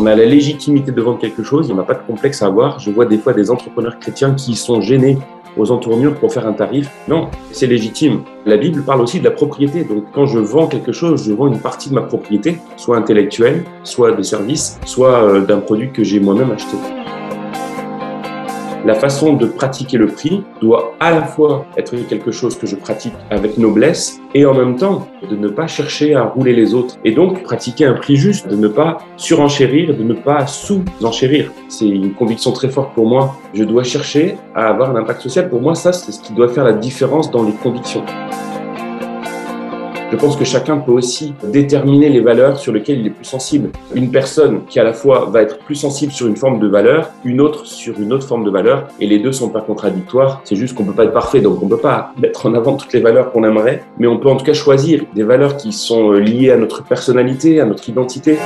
On a la légitimité de vendre quelque chose, il n'y a pas de complexe à avoir. Je vois des fois des entrepreneurs chrétiens qui sont gênés aux entournures pour faire un tarif. Non, c'est légitime. La Bible parle aussi de la propriété. Donc quand je vends quelque chose, je vends une partie de ma propriété, soit intellectuelle, soit de service, soit euh, d'un produit que j'ai moi-même acheté la façon de pratiquer le prix doit à la fois être quelque chose que je pratique avec noblesse et en même temps de ne pas chercher à rouler les autres et donc pratiquer un prix juste, de ne pas surenchérir, de ne pas sous-enchérir. C'est une conviction très forte pour moi. Je dois chercher à avoir un impact social. Pour moi, ça, c'est ce qui doit faire la différence dans les convictions. Je pense que chacun peut aussi déterminer les valeurs sur lesquelles il est plus sensible. Une personne qui à la fois va être plus sensible sur une forme de valeur, une autre sur une autre forme de valeur, et les deux sont pas contradictoires. C'est juste qu'on peut pas être parfait, donc on peut pas mettre en avant toutes les valeurs qu'on aimerait, mais on peut en tout cas choisir des valeurs qui sont euh, liées à notre personnalité, à notre identité.